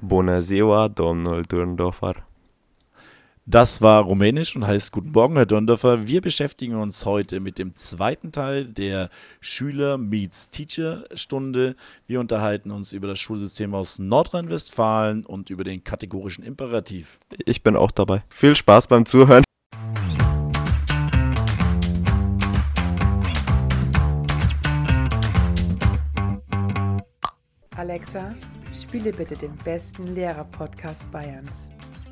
Bună ziua, domnul Dürndorfer. Das war Rumänisch und heißt Guten Morgen, Herr Dürndorfer. Wir beschäftigen uns heute mit dem zweiten Teil der Schüler meets Teacher Stunde. Wir unterhalten uns über das Schulsystem aus Nordrhein-Westfalen und über den kategorischen Imperativ. Ich bin auch dabei. Viel Spaß beim Zuhören. Alexa, spiele bitte den besten Lehrer-Podcast Bayerns.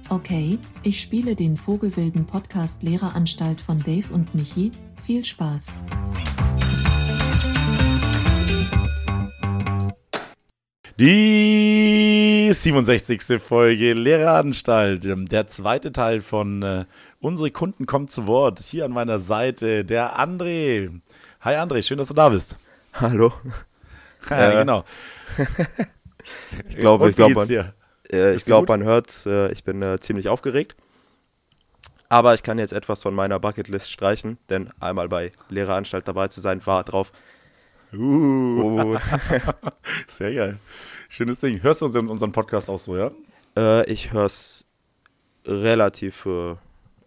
Okay, ich spiele den Vogelwilden Podcast Lehreranstalt von Dave und Michi. Viel Spaß. Die 67. Folge Lehreranstalt, der zweite Teil von äh, Unsere Kunden kommen zu Wort. Hier an meiner Seite der André. Hi André, schön, dass du da bist. Hallo. Ja, Äh, genau. Ich glaube, ich glaube, man, äh, ich gut? man hört, äh, ich bin äh, ziemlich aufgeregt. Aber ich kann jetzt etwas von meiner Bucketlist streichen, denn einmal bei Lehreranstalt dabei zu sein war drauf. Uh, Oh, sehr geil. Schönes Ding. Hörst du unseren, unseren Podcast auch so, ja? äh, ich höre es relativ äh,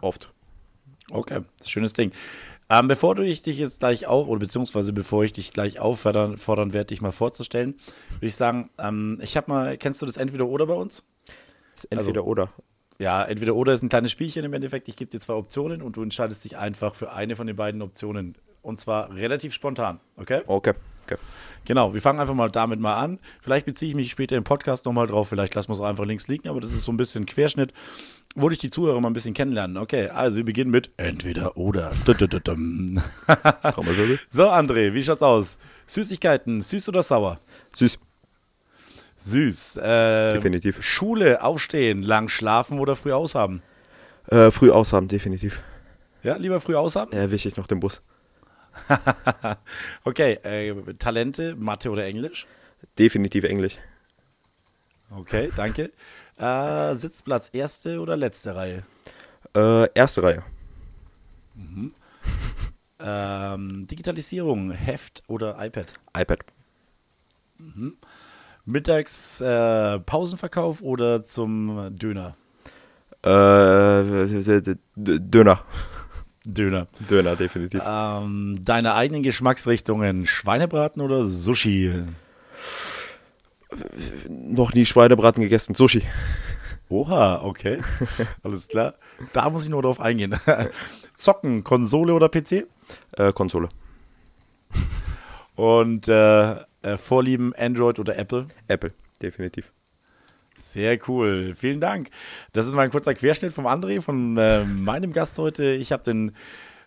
oft. Okay, schönes Ding. Ähm, bevor du ich dich jetzt gleich auf, oder beziehungsweise bevor ich dich gleich auffordern fordern werde, dich mal vorzustellen, würde ich sagen, ähm, ich habe mal, kennst du das Entweder-Oder bei uns? Ist entweder oder. Ja, entweder oder ist ein kleines Spielchen im Endeffekt. Ich gebe dir zwei Optionen und du entscheidest dich einfach für eine von den beiden Optionen. Und zwar relativ spontan, okay? Okay, okay. Genau, wir fangen einfach mal damit mal an. Vielleicht beziehe ich mich später im Podcast nochmal drauf, vielleicht lassen wir es auch einfach links liegen, aber das ist so ein bisschen Querschnitt, wo dich die Zuhörer mal ein bisschen kennenlernen. Okay, also wir beginnen mit entweder oder. So, André, wie schaut's aus? Süßigkeiten, süß oder sauer? Süß. Süß. Äh, Definitiv. Schule, aufstehen, lang schlafen oder früh aushaben? Äh, früh aushaben, definitiv. Ja, lieber früh aushaben? Erwische ich noch den Bus. Okay, äh, Talente, Mathe oder Englisch? Definitiv Englisch. Okay, danke. Äh, Sitzplatz erste oder letzte Reihe? Äh, erste Reihe. Ähm, Digitalisierung, Heft oder iPad? iPad. Mittags äh, Pausenverkauf oder zum Döner? Äh, Döner. Döner. Döner, definitiv. Ähm, deine eigenen Geschmacksrichtungen, Schweinebraten oder Sushi? Noch nie Schweinebraten gegessen. Sushi. Oha, okay. Alles klar. Da muss ich nur drauf eingehen. Zocken, Konsole oder PC? Äh, Konsole. Und äh, äh, Vorlieben Android oder Apple? Apple, definitiv. Sehr cool, vielen Dank. Das ist mal ein kurzer Querschnitt vom André, von äh, meinem Gast heute. Ich habe den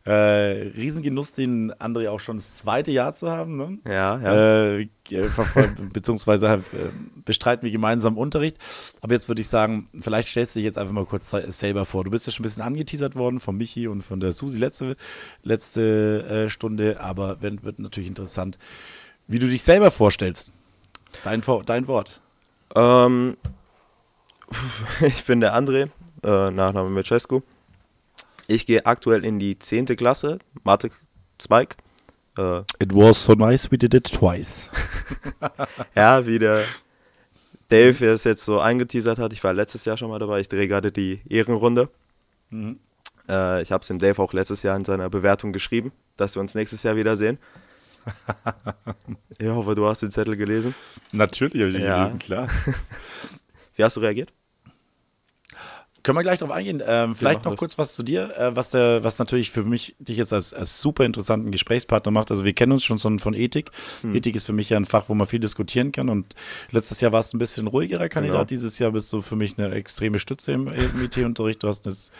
äh, Riesengenuss, den André auch schon das zweite Jahr zu haben. Ne? Ja, ja. Äh, beziehungsweise äh, bestreiten wir gemeinsam Unterricht. Aber jetzt würde ich sagen, vielleicht stellst du dich jetzt einfach mal kurz se- selber vor. Du bist ja schon ein bisschen angeteasert worden von Michi und von der Susi letzte, letzte äh, Stunde, aber wenn, wird natürlich interessant, wie du dich selber vorstellst. Dein, dein Wort. Ähm, ich bin der André, äh, Nachname Mecescu. Ich gehe aktuell in die 10. Klasse, Mathe Zweig. Äh, It was so nice we did it twice. ja, wie der Dave es jetzt so eingeteasert hat. Ich war letztes Jahr schon mal dabei. Ich drehe gerade die Ehrenrunde. Mhm. Äh, ich habe es dem Dave auch letztes Jahr in seiner Bewertung geschrieben, dass wir uns nächstes Jahr wiedersehen. ich hoffe, du hast den Zettel gelesen. Natürlich habe ich ihn Ja. gelesen, klar. Wie hast du reagiert? Können wir gleich drauf eingehen. Ähm, vielleicht noch das. kurz was zu dir, äh, was, der, was natürlich für mich dich jetzt als, als super interessanten Gesprächspartner macht. Also wir kennen uns schon von, von Ethik. Hm. Ethik ist für mich ja ein Fach, wo man viel diskutieren kann. Und letztes Jahr warst du ein bisschen ruhigerer Kandidat. Genau. Dieses Jahr bist du für mich eine extreme Stütze im, im IT-Unterricht. Du hast das,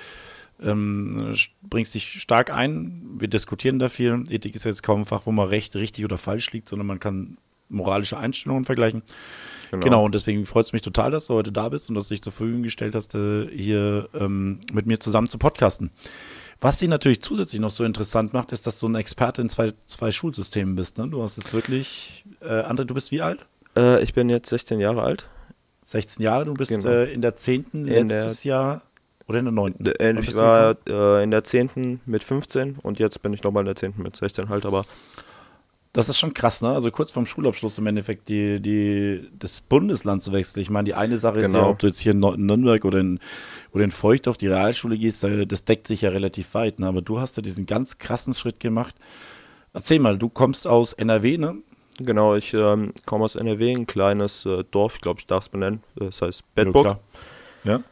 ähm, bringst dich stark ein. Wir diskutieren da viel. Ethik ist jetzt kaum ein Fach, wo man recht, richtig oder falsch liegt, sondern man kann moralische Einstellungen vergleichen. Genau. und deswegen freut es mich total, dass du heute da bist und dass du dich zur Verfügung gestellt hast, äh, hier ähm, mit mir zusammen zu podcasten. Was dich natürlich zusätzlich noch so interessant macht, ist, dass du ein Experte in zwei, zwei Schulsystemen bist. Ne? Du hast jetzt wirklich, äh, André, du bist wie alt? Äh, ich bin jetzt 16 Jahre alt. 16 Jahre, du bist Genau. äh, in der 10. In der- letztes Jahr oder in der 9. Äh, Ich war äh, in der 10. mit 15 und jetzt bin ich nochmal in der 10. mit 16 halt, aber Das ist schon krass, ne? Also kurz vorm Schulabschluss im Endeffekt die, die, das Bundesland zu wechseln. Ich meine, die eine Sache ist ja, Genau. ob du jetzt hier in Nürnberg oder in, oder in Feucht auf die Realschule gehst, da- das deckt sich ja relativ weit, ne? Aber du hast ja diesen ganz krassen Schritt gemacht. Erzähl mal, du kommst aus NRW, ne? Genau, ich ähm, komme aus NRW, ein kleines äh, Dorf, ich glaube, ich darf es benennen. Das heißt Ja, Bedburg. klar. Ja.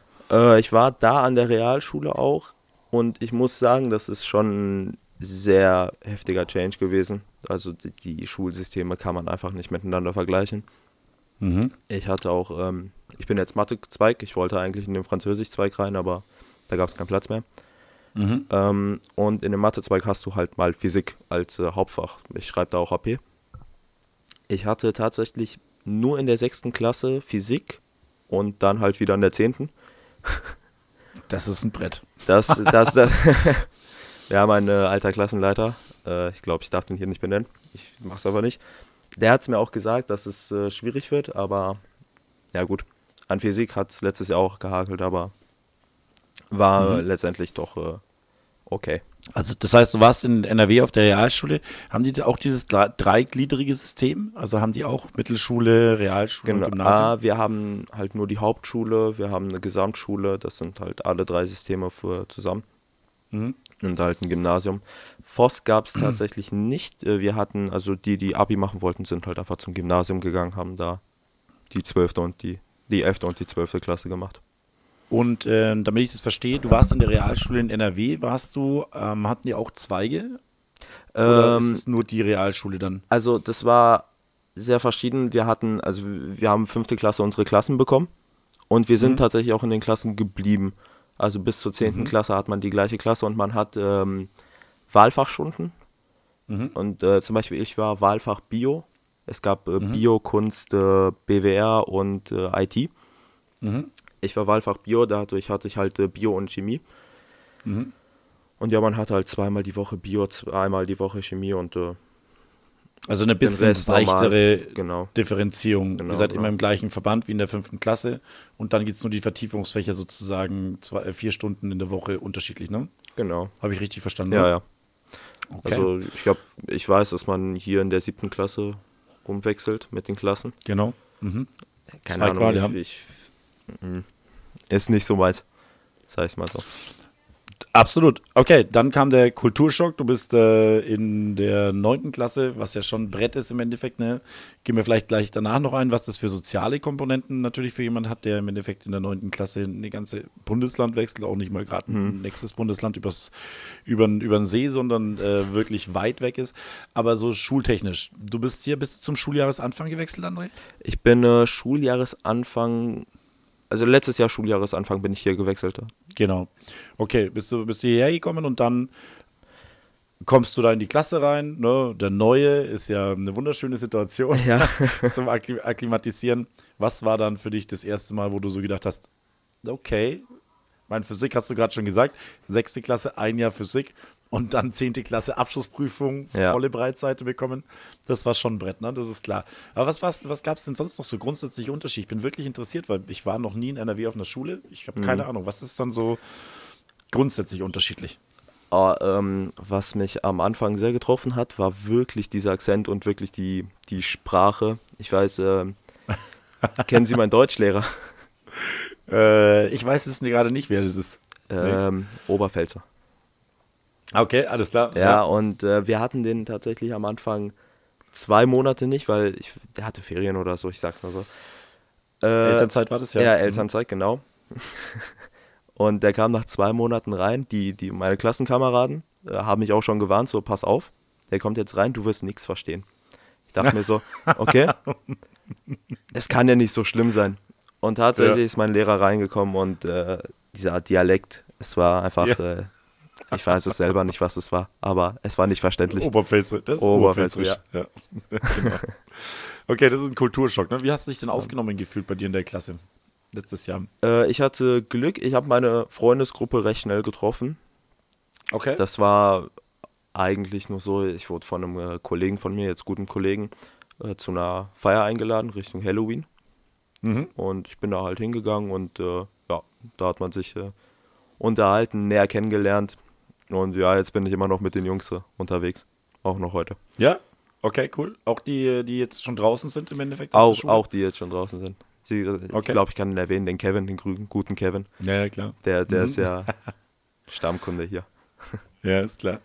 Äh, ich war da an der Realschule auch und ich muss sagen, das ist schon ein sehr heftiger Change gewesen. Also die, die Schulsysteme kann man einfach nicht miteinander vergleichen. Mhm. Ich hatte auch, ähm, ich bin jetzt Mathe-Zweig, ich wollte eigentlich in den Französisch-Zweig rein, aber da gab es keinen Platz mehr. Mhm. Ähm, und in dem Mathe-Zweig hast du halt mal Physik als äh, Hauptfach. Ich schreibe da auch AP. Ich hatte tatsächlich nur in der sechsten Klasse Physik und dann halt wieder in der zehnten. Das ist ein Brett. Das, das, das ja, mein äh, alter Klassenleiter, äh, ich glaube, ich darf den hier nicht benennen, ich mach's aber nicht. Der hat es mir auch gesagt, dass es äh, schwierig wird, aber ja gut. An Physik hat es letztes Jahr auch gehakelt, aber war äh, letztendlich doch äh, okay. Also das heißt, du warst in NRW auf der Realschule. Haben die auch dieses dre- dreigliedrige System? Also haben die auch Mittelschule, Realschule Genau. Gymnasium? Ah, wir haben halt nur die Hauptschule, wir haben eine Gesamtschule, das sind halt alle drei Systeme für zusammen. Mhm. Und halt ein Gymnasium. Voss gab es tatsächlich nicht. Äh, Wir hatten, also die, die Abi machen wollten, sind halt einfach zum Gymnasium gegangen, haben da die 12. und die, die 11. und die 12. Klasse gemacht. Und äh, damit ich das verstehe, du warst in der Realschule in NRW, warst du, ähm, hatten die auch Zweige? Oder ist Ähm, es nur die Realschule dann? also das war sehr verschieden. Wir hatten, also wir haben fünfte Klasse unsere Klassen bekommen und wir sind Mhm. tatsächlich auch in den Klassen geblieben. Also bis zur zehnten Mhm. Klasse hat man die gleiche Klasse und man hat ähm, Wahlfachstunden. Mhm. Und äh, zum Beispiel ich war Wahlfach Bio. Es gab äh, Mhm. Bio, Kunst, äh, BWR und äh, IT. Mhm. Ich war Wahlfach Bio, dadurch hatte ich halt äh, Bio und Chemie. Mhm. Und ja, man hatte halt zweimal die Woche Bio, zweimal die Woche Chemie und äh, Also eine bisschen leichtere genau. Differenzierung. Genau, Ihr seid genau. immer im gleichen Verband wie in der fünften Klasse und dann gibt es nur die Vertiefungsfächer sozusagen zwei, äh, vier Stunden in der Woche unterschiedlich, ne? Genau. Habe ich richtig verstanden? Ja, ja. Okay. Also ich hab, ich weiß, dass man hier in der siebten Klasse rumwechselt mit den Klassen. genau. Mhm. Keine Ahnung, ich, ich, mm, ist nicht so meins. Sag ich's mal so. Absolut. Okay, dann kam der Kulturschock. Du bist äh, in der neunten Klasse, was ja schon Brett ist im Endeffekt. Ne? Gehen wir vielleicht gleich danach noch ein, was das für soziale Komponenten natürlich für jemanden hat, der im Endeffekt in der neunten Klasse eine ganze Bundesland wechselt, auch nicht mal gerade ein nächstes Bundesland übers, übern, übern See, sondern äh, wirklich weit weg ist. Aber so schultechnisch. Du bist hier bis zum Schuljahresanfang gewechselt, André? Ich bin äh, Schuljahresanfang, also letztes Jahr Schuljahresanfang bin ich hier gewechselt. Genau. Okay, bist du, bist du hierher gekommen und dann kommst du da in die Klasse rein. Ne? Der Neue ist ja eine wunderschöne Situation Ja. zum Akkli Akklimatisieren. Was war dann für dich das erste Mal, wo du so gedacht hast, okay, mein Physik hast du gerade schon gesagt, sechste Klasse, ein Jahr Physik und dann zehnte Klasse Abschlussprüfung, Ja. volle Breitseite bekommen. Das war schon ein Brett, ne? Das ist klar. Aber was, war's- was gab es denn sonst noch so grundsätzliche Unterschied? Ich bin wirklich interessiert, weil ich war noch nie in NRW auf einer Schule. Ich habe keine Ahnung, was ist dann so grundsätzlich unterschiedlich? Oh, ähm, was mich am Anfang sehr getroffen hat, war wirklich dieser Akzent und wirklich die, die Sprache. Ich weiß, ähm, kennen Sie meinen Deutschlehrer? Äh, ich weiß es gerade nicht, wer das ist. Ähm, Oberpfälzer. Okay, alles klar. Ja, und äh, wir hatten den tatsächlich am Anfang zwei Monate nicht, weil ich, der hatte Ferien oder so, ich sag's mal so. Äh, Elternzeit war das ja. Ja, Elternzeit, genau. Und der kam nach zwei Monaten rein. Die, die, meine Klassenkameraden äh, haben mich auch schon gewarnt, so pass auf, der kommt jetzt rein, du wirst nichts verstehen. Ich dachte mir so, okay, es kann ja nicht so schlimm sein. Und tatsächlich Ja. ist mein Lehrer reingekommen und äh, dieser Dialekt, es war einfach, Ja. Ich weiß es selber nicht, was es war, aber es war nicht verständlich. Oberpfälzer, das ist Oberpfälzerisch. Oberpfälzerisch. Ja. genau. Okay, das ist ein Kulturschock. Ne? Wie hast du dich denn aufgenommen gefühlt bei dir in der Klasse letztes Jahr? Äh, ich hatte Glück, ich habe meine Freundesgruppe recht schnell getroffen. Okay. Das war eigentlich nur so, ich wurde von einem äh, Kollegen von mir, jetzt guten Kollegen, äh, zu einer Feier eingeladen Richtung Halloween. mhm. Und ich bin da halt hingegangen und äh, ja, da hat man sich äh, unterhalten, näher kennengelernt. Und ja, jetzt bin ich immer noch mit den Jungs unterwegs. Auch noch heute. Ja? Okay, cool. Auch die, die jetzt schon draußen sind im Endeffekt? Auch, auch die jetzt schon draußen sind. Sie, Ich Okay. glaube, ich kann ihn erwähnen, den Kevin, den guten Kevin. Ja, ja, klar. Der, der Mhm. ist ja Stammkunde hier. Ja, ist klar.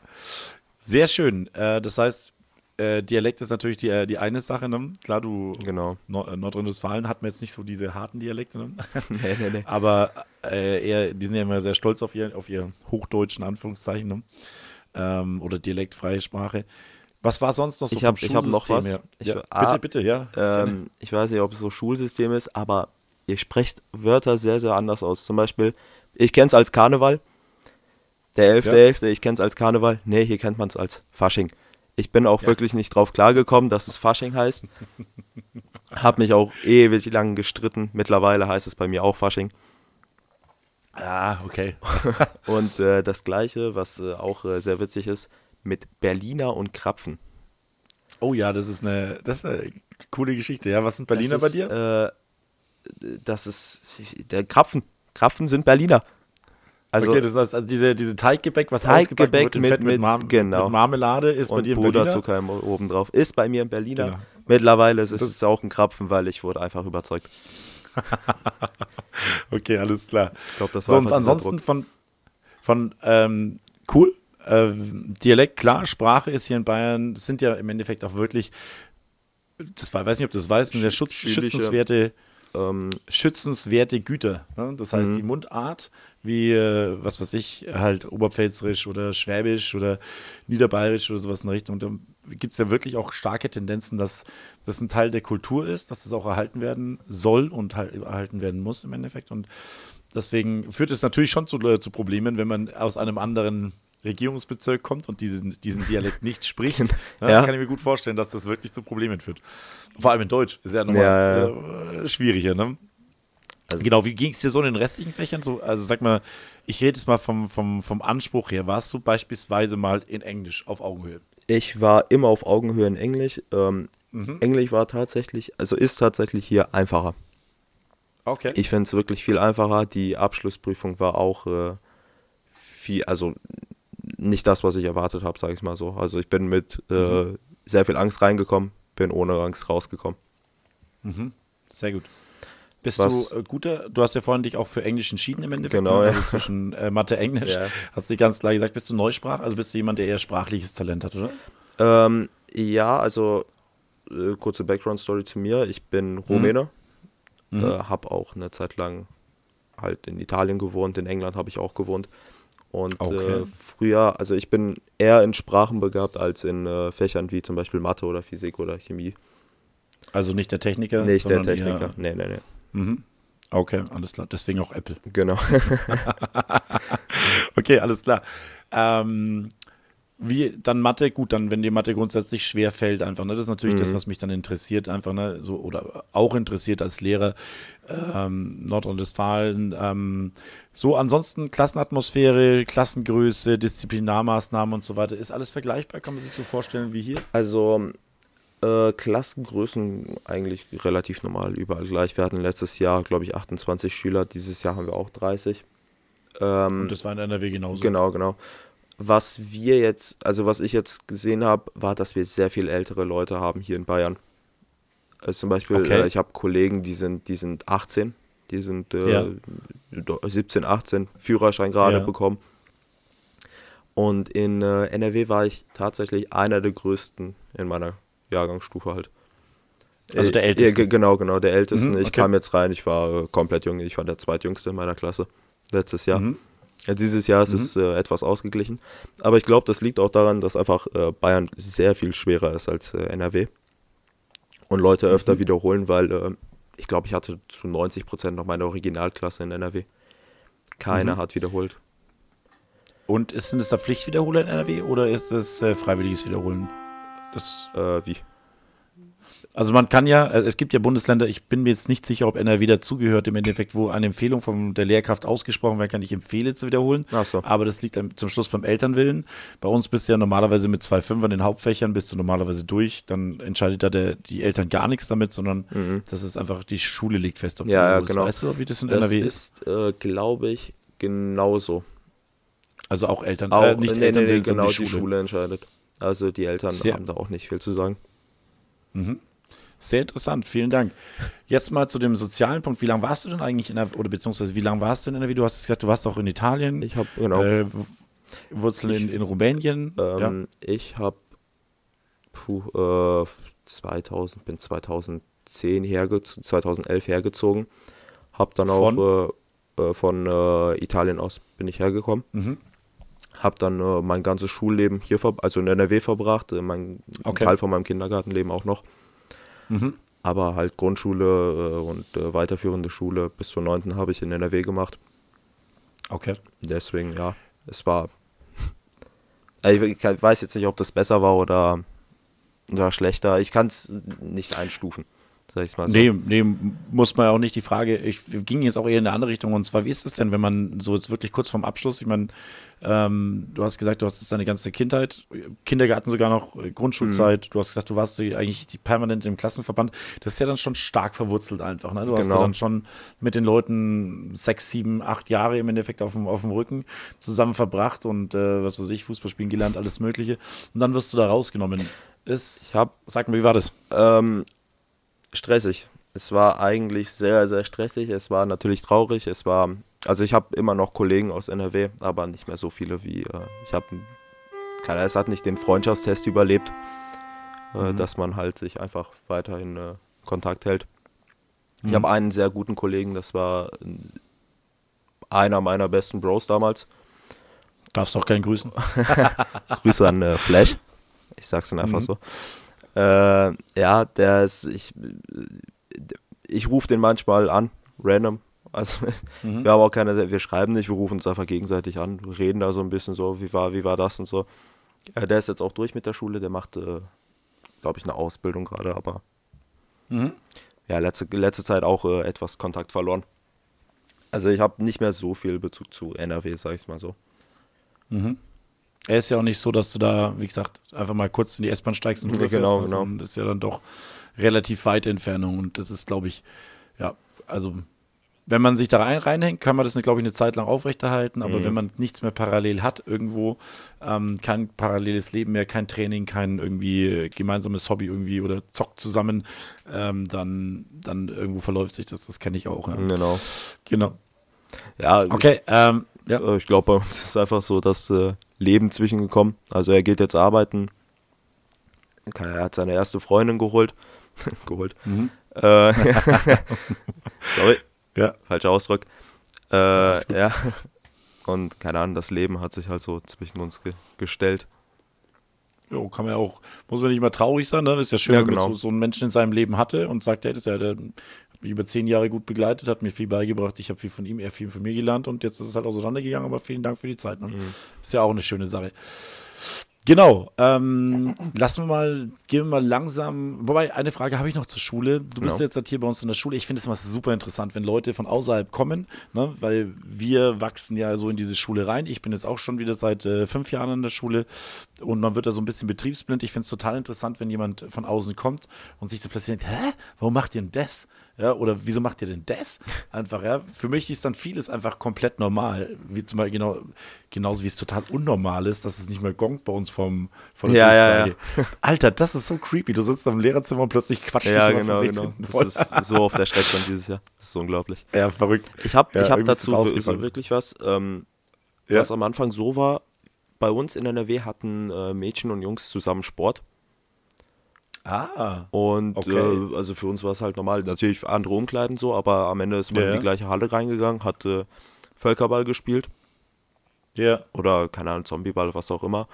Sehr schön. Äh, das heißt, äh, Dialekt ist natürlich die, äh, die eine Sache. Ne? Klar, du Genau. Nord äh, Nordrhein-Westfalen hat man jetzt nicht so diese harten Dialekte. Ne? nee, nee, nee. Aber äh, eher, die sind ja immer sehr stolz auf ihr, auf ihr hochdeutschen Anführungszeichen ne? ähm, oder dialektfreie Sprache. Was war sonst noch so Ich hab- vom ich hab noch was. her? Ich- ja, ah, bitte, bitte, ja. Ähm, ich weiß nicht, ob es so Schulsystem ist, aber ihr sprecht Wörter sehr, sehr anders aus. Zum Beispiel, ich kenne es als Karneval. Der 11.11., ich kenne es als Karneval. Nee, hier kennt man es als Fasching. Ich bin auch Ja. wirklich nicht drauf klargekommen, dass es Fasching heißt. Hab mich auch ewig lang gestritten. Mittlerweile heißt es bei mir auch Fasching. Ah, okay. Und äh, das gleiche, was äh, auch äh, sehr witzig ist, mit Berliner und Krapfen. Oh ja, das ist eine, das ist eine coole Geschichte. Ja, was sind Berliner das bei ist, dir? Äh, das ist der Krapfen. Krapfen sind Berliner. Also okay, das heißt, also diese, diese Teiggebäck, was Teiggebäck wird mit- Fett mit, mit- Marm genau. mit Marmelade, ist bei und dir ein Berliner? Puderzucker im- oben drauf. Ist bei mir ein Berliner. Genau. Mittlerweile ist es auch ein Krapfen, weil ich wurde einfach überzeugt. Okay, alles klar. Ich glaube, das war dieser ansonsten von, von ähm, cool, äh, Dialekt, klar, Sprache ist hier in Bayern, sind ja im Endeffekt auch wirklich, das war, weiß nicht, ob du das weißt, sind ja Schutz, schützenswerte, Ähm, schützenswerte Güter. Ne? Das heißt, Mhm. die Mundart, wie, äh, was weiß ich, halt Oberpfälzerisch oder Schwäbisch oder Niederbayerisch oder sowas in der Richtung, da gibt es ja wirklich auch starke Tendenzen, dass das ein Teil der Kultur ist, dass das auch erhalten werden soll und halt erhalten werden muss im Endeffekt. Und deswegen führt es natürlich schon zu, äh, zu Problemen, wenn man aus einem anderen Regierungsbezirk kommt und diesen, diesen Dialekt nicht spricht. Ja, Ja. Kann ich mir gut vorstellen, dass das wirklich zu Problemen führt. Vor allem in Deutsch ist ja nochmal Ja, Äh, schwieriger, ne? Also- genau, wie ging es dir so in den restlichen Fächern? So, also sag mal, ich rede jetzt mal vom, vom, vom Anspruch her. Warst du beispielsweise mal in Englisch auf Augenhöhe? ich war immer auf Augenhöhe in Englisch. Ähm, Mhm. Englisch war tatsächlich, also ist tatsächlich hier einfacher. Okay. Ich finde es wirklich viel einfacher. Die Abschlussprüfung war auch äh, viel, also nicht das, was ich erwartet habe, sage ich mal so. Also ich bin mit äh, Mhm. sehr viel Angst reingekommen, bin ohne Angst rausgekommen. Mhm. Sehr gut. Bist Was- du äh, guter? Du hast ja vorhin dich auch für Englisch entschieden im Endeffekt. Genau, ne? ja. Also zwischen äh, Mathe, Englisch. Ja. Hast du ganz klar gesagt, bist du Neusprach? Also bist du jemand, der eher sprachliches Talent hat, oder? Ähm, ja, also äh, kurze Background-Story zu mir. Ich bin Rumäne, Mhm. äh, habe auch eine Zeit lang halt in Italien gewohnt, in England habe ich auch gewohnt. Und Okay. äh, früher, also ich bin eher in Sprachen begabt als in äh, Fächern wie zum Beispiel Mathe oder Physik oder Chemie. Also nicht der Techniker. Nicht der Techniker. Nee, nee, nee. Mhm. Okay, alles klar. Deswegen auch Apple. Genau. Okay, alles klar. Ähm, wie dann Mathe, gut, dann wenn dir Mathe grundsätzlich schwer fällt, einfach, ne? Das ist natürlich das, Mhm. was mich dann interessiert, einfach, ne, so oder auch interessiert als Lehrer. Ähm, Nordrhein-Westfalen, ähm, so ansonsten Klassenatmosphäre, Klassengröße, Disziplinarmaßnahmen und so weiter, ist alles vergleichbar, kann man sich so vorstellen wie hier? Also äh, Klassengrößen eigentlich relativ normal, überall gleich. Wir hatten letztes Jahr, glaube ich, 28 Schüler. Dieses Jahr haben wir auch 30. Ähm, Und das war in NRW genauso. Genau, genau. Was wir jetzt, also was ich jetzt gesehen habe, war, dass wir sehr viel ältere Leute haben hier in Bayern. Also zum Beispiel, Okay. äh, ich habe Kollegen, die sind, die sind 18, die sind äh, Ja. do- 17, 18, Führerschein gerade Ja. bekommen. Und in äh, NRW war ich tatsächlich einer der größten in meiner Jahrgangsstufe halt. Also der Äh, Älteste. Ja, ge- genau, genau, der Ältesten. Mhm, Ich okay. kam jetzt rein, ich war äh, komplett jung, ich war der zweitjüngste in meiner Klasse letztes Jahr. Mhm. Ja, dieses Jahr ist Mhm. es äh, etwas ausgeglichen. Aber ich glaube, das liegt auch daran, dass einfach äh, Bayern sehr viel schwerer ist als äh, NRW. Und Leute öfter Mhm. wiederholen, weil äh, ich glaube, ich hatte zu 90 Prozent noch meine Originalklasse in NRW. Keiner Mhm. hat wiederholt. Und ist, sind es da Pflichtwiederholer in NRW oder ist es freiwilliges Wiederholen? Das Äh, wie? Also man kann ja, äh, es gibt ja Bundesländer, ich bin mir jetzt nicht sicher, ob NRW dazugehört im Endeffekt, wo eine Empfehlung von der Lehrkraft ausgesprochen werden kann, ich empfehle zu wiederholen. Ach so. Aber das liegt zum Schluss beim Elternwillen. Bei uns bist du ja normalerweise mit zwei Fünfern in den Hauptfächern, bist du normalerweise durch. Dann entscheidet da der, die Eltern gar nichts damit, sondern Mhm. das ist einfach, die Schule legt fest, ob Ja, ja, genau. Weißt du, wie das in Das NRW ist? ist, äh, glaube ich, genauso. Also auch Eltern, Auch, äh, nicht nee, nee, Elternwillen, nee, sondern genau, die Schule. entscheidet. Also die Eltern Sehr- haben da auch nicht viel zu sagen. Sehr interessant, vielen Dank. Jetzt mal zu dem sozialen Punkt. Wie lange warst du denn eigentlich in der, oder beziehungsweise wie lange warst du in NRW? Du hast gesagt, du warst auch in Italien. Ich habe, genau, Äh, Wurzeln in, in Rumänien. ähm, ich habe, puh, äh, 2000, bin 2010 herge 2011 hergezogen. Hab dann auch äh, äh, von äh, Italien aus bin ich hergekommen. Mhm. Hab dann äh, mein ganzes Schulleben hier, ver also in NRW verbracht, äh, mein Okay. Teil von meinem Kindergartenleben auch noch. Mhm. Aber halt Grundschule äh, und äh, weiterführende Schule bis zur 9. habe ich in NRW gemacht. Okay. Deswegen, ja, es war. Ich ich weiß jetzt nicht, ob das besser war oder, oder schlechter. Ich kann es nicht einstufen, sag ich mal so. Nee, nee, muss man ja auch nicht. Die Frage, ich ging jetzt auch eher in eine andere Richtung. Und zwar, wie ist es denn, wenn man so jetzt wirklich kurz vorm Abschluss, ich meine, ähm, du hast gesagt, du hast deine ganze Kindheit, Kindergarten sogar noch, äh, Grundschulzeit, du hast gesagt, du warst eigentlich permanent im Klassenverband. Das ist ja dann schon stark verwurzelt einfach. Ne? Du hast ja Genau. dann schon mit den Leuten sechs, sieben, acht Jahre im Endeffekt auf dem, auf dem Rücken zusammen verbracht und äh, was weiß ich, Fußball spielen gelernt, alles Mögliche. Und dann wirst du da rausgenommen. Ist, Ich hab- sag mal, wie war das? Ähm, stressig. Es war eigentlich sehr, sehr stressig. Es war natürlich traurig. Es war, also ich habe immer noch Kollegen aus NRW, aber nicht mehr so viele wie, äh, ich habe, keiner, es hat nicht den Freundschaftstest überlebt, äh, Mhm. dass man halt sich einfach weiterhin äh, Kontakt hält. Mhm. Ich habe einen sehr guten Kollegen, das war äh, einer meiner besten Bros damals. Darfst auch keinen grüßen. Grüße an äh, Flash. Ich sag's dann einfach Mhm. so. Äh, ja, der ist, ich, ich rufe den manchmal an, random. Also Mhm. wir haben auch keine, wir schreiben nicht, wir rufen uns einfach gegenseitig an, reden da so ein bisschen so, wie war, wie war das und so. Ja, der ist jetzt auch durch mit der Schule, der macht, äh, glaube ich, eine Ausbildung gerade, aber Mhm. ja, letzte, letzte Zeit auch äh, etwas Kontakt verloren. Also ich habe nicht mehr so viel Bezug zu NRW, sag ich mal so. Mhm. Er ist ja auch nicht so, dass du da, wie gesagt, einfach mal kurz in die S-Bahn steigst und rüberfährst. genau, genau. Das ist ja dann doch relativ weite Entfernung und das ist, glaube ich, ja, also wenn man sich da rein, reinhängt, kann man das, glaube ich, eine Zeit lang aufrechterhalten, aber Mhm. wenn man nichts mehr parallel hat irgendwo, ähm, kein paralleles Leben mehr, kein Training, kein irgendwie gemeinsames Hobby irgendwie oder zockt zusammen, ähm, dann, dann irgendwo verläuft sich das, das kenne ich auch. Ja. Genau. Genau. Ja, Okay, ähm, ja. Äh, Ich glaube, bei uns ist einfach so das äh, Leben zwischengekommen. Also er geht jetzt arbeiten. Er hat seine erste Freundin geholt. geholt. Mhm. Äh, sorry, Ja. falscher Ausdruck. Äh, ja. Und keine Ahnung, das Leben hat sich halt so zwischen uns ge gestellt. Jo, kann man ja auch, muss man nicht mal traurig sein, ne? Ist ja schön, Ja, wenn man genau. so, so einen Menschen in seinem Leben hatte und sagt, hey, das ist ja, der mich über zehn Jahre gut begleitet, hat mir viel beigebracht, ich habe viel von ihm, er viel von mir gelernt und jetzt ist es halt auseinandergegangen, aber vielen Dank für die Zeit. Ne? Mhm. Ist ja auch eine schöne Sache. Genau, ähm, lassen wir mal, gehen wir mal langsam, wobei, eine Frage habe ich noch zur Schule. Du bist Genau. jetzt halt hier bei uns in der Schule. Ich finde es immer super interessant, wenn Leute von außerhalb kommen, ne? weil wir wachsen ja so in diese Schule rein. Ich bin jetzt auch schon wieder seit äh, fünf Jahren in der Schule und man wird da so ein bisschen betriebsblind. Ich finde es total interessant, wenn jemand von außen kommt und sich so plötzlich denkt, hä, warum macht ihr denn das? Ja, oder wieso macht ihr denn das? Einfach, ja. Für mich ist dann vieles einfach komplett normal. Wie zum Beispiel genau, genauso wie es total unnormal ist, dass es nicht mehr gongt bei uns vom, von Ja, ja, Durchsage. Alter, das ist so creepy. Du sitzt im Lehrerzimmer und plötzlich quatscht Ja, dich genau, genau. Das ist so auf der Strecke dieses Jahr. Das ist unglaublich. ja, verrückt. Ich habe Ja, ich hab dazu so wirklich was, ähm, Ja. was am Anfang so war. Bei uns in NRW hatten äh, Mädchen und Jungs zusammen Sport. Ah, Und Okay. äh, also für uns war es halt normal. Natürlich andere Umkleiden so, aber am Ende ist man Ja, in die gleiche Halle reingegangen, hat äh, Völkerball gespielt ja, oder keine Ahnung, Zombieball, was auch immer.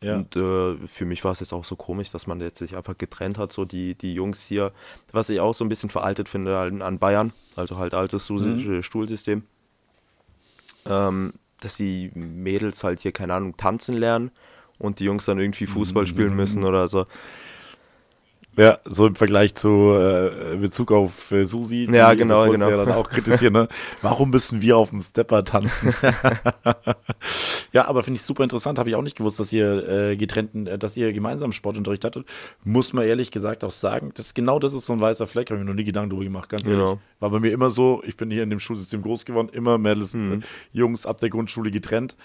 ja. Und äh, für mich war es jetzt auch so komisch, dass man jetzt sich einfach getrennt hat, so die, die Jungs hier, was ich auch so ein bisschen veraltet finde an, Bayern, also halt altes Mhm. Stuhlsystem, ähm, dass die Mädels halt hier, keine Ahnung, tanzen lernen und die Jungs dann irgendwie Fußball spielen Mhm. müssen oder so. Ja, so im Vergleich zu äh, Bezug auf äh, Susi. Ja, genau, das genau. Ja dann auch kritisieren, ne? Warum müssen wir auf dem Stepper tanzen? ja, aber finde ich super interessant. Habe ich auch nicht gewusst, dass ihr äh, getrennten, äh, dass ihr gemeinsam Sportunterricht hattet. Muss man ehrlich gesagt auch sagen. Das genau das ist so ein weißer Fleck. Habe ich mir noch nie Gedanken darüber gemacht. Ganz ehrlich. Genau. War bei mir immer so. Ich bin hier in dem Schulsystem groß geworden. Immer Mädels, Mhm. äh, Jungs ab der Grundschule getrennt.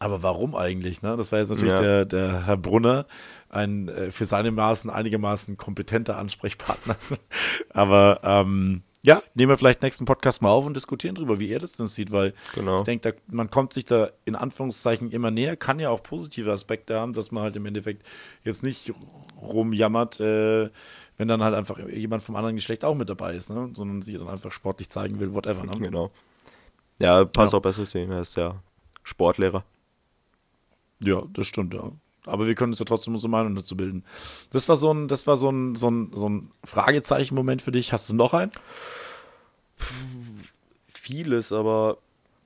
Aber warum eigentlich? Ne? Das war jetzt natürlich Ja. der, der Herr Brunner, ein äh, für seine Maßen einigermaßen kompetenter Ansprechpartner. Aber ähm, ja, nehmen wir vielleicht nächsten Podcast mal auf und diskutieren drüber, wie er das denn sieht, weil Genau. ich denke, man kommt sich da in Anführungszeichen immer näher, kann ja auch positive Aspekte haben, dass man halt im Endeffekt jetzt nicht rumjammert, äh, wenn dann halt einfach jemand vom anderen Geschlecht auch mit dabei ist, ne? sondern sich dann einfach sportlich zeigen will, whatever. Ne? Genau. Ja, passt Ja. auch besser zu ihm. Er ist ja Sportlehrer. Ja, das stimmt, ja. Aber wir können uns ja trotzdem unsere Meinung dazu bilden. Das war so ein, das war so ein, so ein, so ein Fragezeichen-Moment für dich. Hast du noch einen? Vieles, aber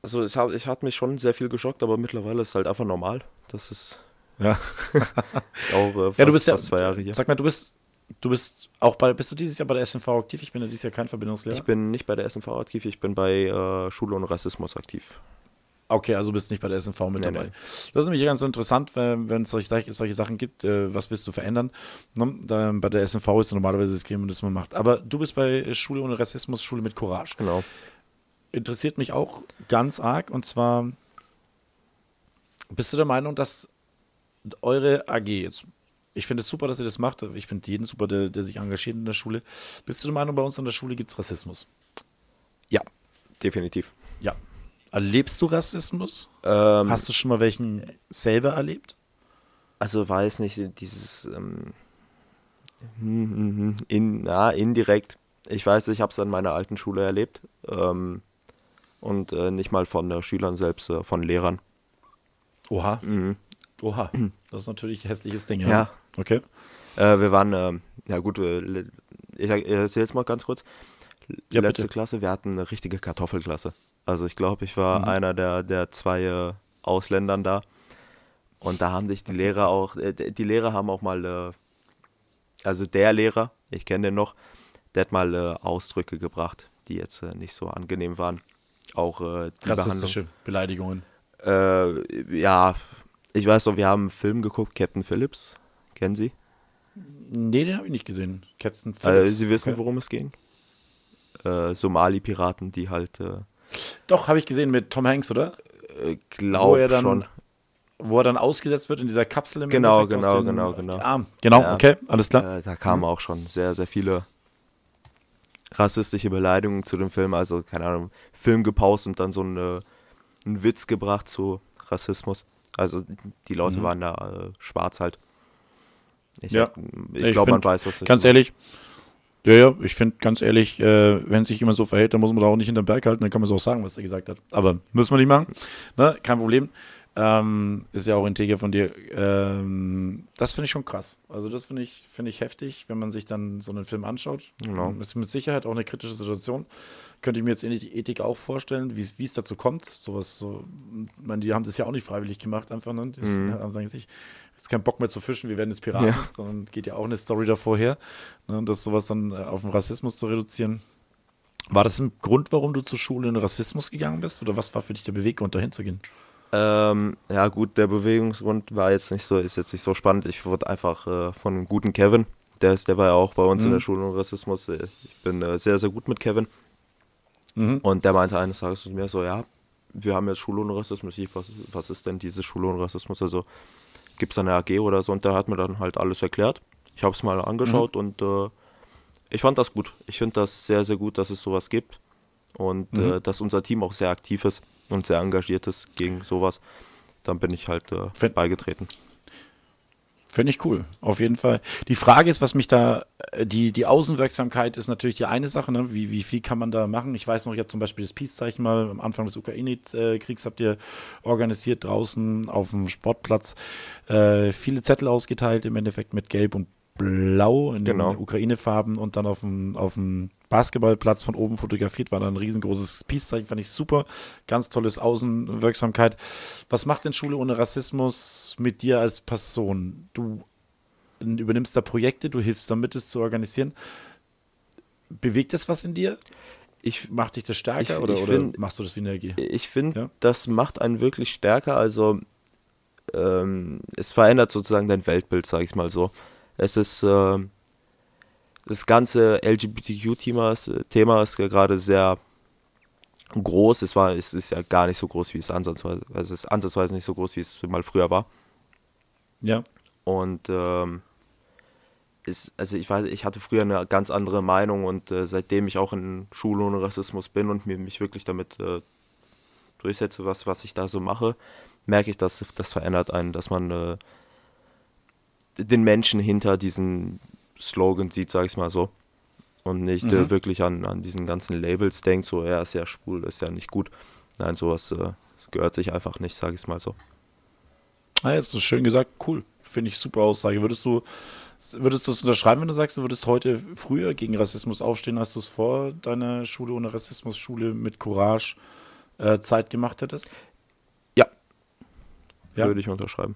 also ich, hab, ich hatte mich schon sehr viel geschockt, aber mittlerweile ist es halt einfach normal. Das ist Ja. jetzt auch äh, fast, Ja, du bist ja, fast zwei Jahre hier. Sag mal, du bist, du bist auch bei, bist du dieses Jahr bei der SNV aktiv? Ich bin ja dieses Jahr kein Verbindungslehrer. Ich bin nicht bei der SNV aktiv, ich bin bei äh, Schule und Rassismus aktiv. Okay, also bist nicht bei der SNV mit Nee, dabei. nee. Das ist nämlich ganz interessant, wenn es solche, solche Sachen gibt, äh, was willst du verändern? Ne? Da, bei der SNV ist normalerweise das Gremium, das man macht. Aber du bist bei Schule ohne Rassismus, Schule mit Courage. Genau. Interessiert mich auch ganz arg und zwar bist du der Meinung, dass eure AG jetzt, ich finde es super, dass ihr das macht, ich finde jeden super, der, der sich engagiert in der Schule. Bist du der Meinung, bei uns an der Schule gibt es Rassismus? Ja, definitiv. Ja. Erlebst du Rassismus? Ähm, Hast du schon mal welchen selber erlebt? Also weiß nicht, dieses ähm, hm, hm, hm, in, na, indirekt. Ich weiß, ich habe es an meiner alten Schule erlebt. Ähm, und äh, nicht mal von äh, Schülern selbst, äh, von Lehrern. Oha. Mhm. Oha. Das ist natürlich ein hässliches Ding, ja. Ja. Okay. Äh, wir waren, ähm, ja gut, äh, ich erzähle es mal ganz kurz. Ja, Letzte bitte. Klasse, wir hatten eine richtige Kartoffelklasse. Also ich glaube, ich war Mhm. einer der, der zwei äh, Ausländern da. Und da haben sich die Lehrer auch, äh, die Lehrer haben auch mal, äh, also der Lehrer, ich kenne den noch, der hat mal Ausdrücke gebracht, die jetzt nicht so angenehm waren. Auch äh, die Behandlung. Rassistische Beleidigungen. Äh, ja, ich weiß noch, wir haben einen Film geguckt, Captain Phillips. Kennen Sie? Nee, den habe ich nicht gesehen. Captain Äh, Phillips. Sie wissen, Okay. worum es ging? Äh, Somali-Piraten, die halt, äh, Doch, habe ich gesehen mit Tom Hanks, oder? äh, Wo glaub er dann, schon. Wo er dann ausgesetzt wird in dieser Kapsel im Genau, Endeffekt genau, den genau, genau. Arm. Genau, Ja. okay, alles klar. Äh, da kamen auch schon sehr, sehr viele rassistische Beleidigungen zu dem Film. Also, keine Ahnung, Film gepaust und dann so eine, einen Witz gebracht zu Rassismus. Also, die Leute Mhm. waren da äh, schwarz halt. Ich, Ja. ich Ich glaube, man weiß, was ich Ganz ehrlich, ja, ja, ich finde ganz ehrlich, äh, wenn sich jemand so verhält, dann muss man da auch nicht hinterm Berg halten, dann kann man so auch sagen, was er gesagt hat. Aber müssen wir nicht machen. Ne? Kein Problem. Ähm, ist ja auch integer von dir. Ähm, das finde ich schon krass. Also das finde ich, finde ich heftig, wenn man sich dann so einen Film anschaut. Genau. Ist mit Sicherheit auch eine kritische Situation. Könnte ich mir jetzt in die Ethik auch vorstellen, wie es dazu kommt. Sowas so, ich meine, die haben das ja auch nicht freiwillig gemacht, einfach, ne? Die Mhm. haben sagen sich, ist kein Bock mehr zu fischen, wir werden jetzt Piraten, Ja. sondern geht ja auch eine Story davor her, ne? Und das sowas dann äh, auf den Rassismus zu reduzieren. War das ein Grund, warum du zur Schule in Rassismus gegangen bist? Oder was war für dich der Beweggrund, dahin zu gehen? Ähm, ja gut, der Bewegungsgrund war jetzt nicht so, ist jetzt nicht so spannend. Ich wurde einfach äh, von einem guten Kevin, der ist, der war ja auch bei uns in Mhm. der Schule und Rassismus. äh, Ich bin äh, sehr, sehr gut mit Kevin. Mhm. Und der meinte eines Tages zu mir so, ja, wir haben jetzt Schule und Rassismus. Ich, was, was ist denn diese Schule und Rassismus? Also gibt es eine AG oder so? Und der hat mir dann halt alles erklärt. Ich habe es mal angeschaut und äh, ich fand das gut. Ich finde das sehr, sehr gut, dass es sowas gibt. Und Mhm. äh, dass unser Team auch sehr aktiv ist und sehr engagiert ist gegen sowas. Dann bin ich halt äh, Wenn- beigetreten. Finde ich cool, auf jeden Fall. Die Frage ist, was mich da, äh, die, die Außenwirksamkeit ist natürlich die eine Sache, ne? wie, wie viel kann man da machen? Ich weiß noch, ich habe zum Beispiel das Peace-Zeichen mal am Anfang des Ukraine-Kriegs habt ihr organisiert draußen auf dem Sportplatz. Äh, viele Zettel ausgeteilt, im Endeffekt mit Gelb und Blau in Genau. den Ukraine-Farben und dann auf dem, auf dem Basketballplatz von oben fotografiert, war dann ein riesengroßes Peace-Zeichen, fand ich super. Ganz tolles Außenwirksamkeit. Was macht denn Schule ohne Rassismus mit dir als Person? Du übernimmst da Projekte, du hilfst damit, es zu organisieren. Bewegt das was in dir? Ich, Macht dich das stärker Ich- oder, ich oder find- machst du das wie AG? ich finde, Ja. das macht einen wirklich stärker. Also ähm, es verändert sozusagen dein Weltbild, sage ich mal so. Es ist ähm, das ganze LGBTQ-Thema ist, Thema ist ja gerade sehr groß. Es war, es ist ja gar nicht so groß, wie es ansatzweise, also es ist ansatzweise nicht so groß, wie es mal früher war. Ja. Und ähm, ist, also ich weiß, ich hatte früher eine ganz andere Meinung und äh, seitdem ich auch in Schule ohne Rassismus bin und mir, mich wirklich damit äh, durchsetze, was, was ich da so mache, merke ich, dass das verändert einen, dass man äh, den Menschen hinter diesen Slogan sieht, sag ich mal so. Und nicht äh, Mhm. wirklich an, an diesen ganzen Labels denkt, so, er ist ja schwul, ist ja nicht gut. Nein, sowas äh, gehört sich einfach nicht, sag ich mal so. Ah, jetzt ist schön gesagt. Cool. Finde ich super Aussage. Würdest du würdest du es unterschreiben, wenn du sagst, du würdest heute früher gegen Rassismus aufstehen, als du es vor deiner Schule ohne Rassismus, Schule mit Courage äh, Zeit gemacht hättest? Ja. Ja. Würde ich unterschreiben.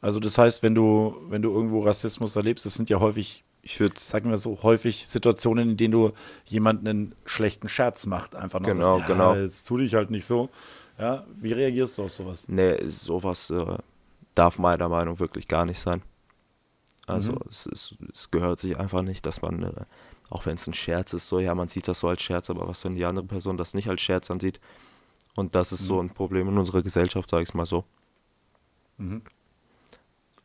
Also das heißt, wenn du, wenn du irgendwo Rassismus erlebst, das sind ja häufig, Ich würde sagen wir so, häufig Situationen, in denen du jemanden einen schlechten Scherz macht. Einfach noch Genau, ja, genau. Jetzt tu dich halt nicht so. Ja, wie reagierst du auf sowas? Nee, sowas äh, darf meiner Meinung nach wirklich gar nicht sein. Also Mhm. es, ist, es gehört sich einfach nicht, dass man, äh, auch wenn es ein Scherz ist, so, ja, man sieht das so als Scherz, aber was, wenn die andere Person das nicht als Scherz ansieht? Und das ist so Mhm. ein Problem in unserer Gesellschaft, sage ich mal so.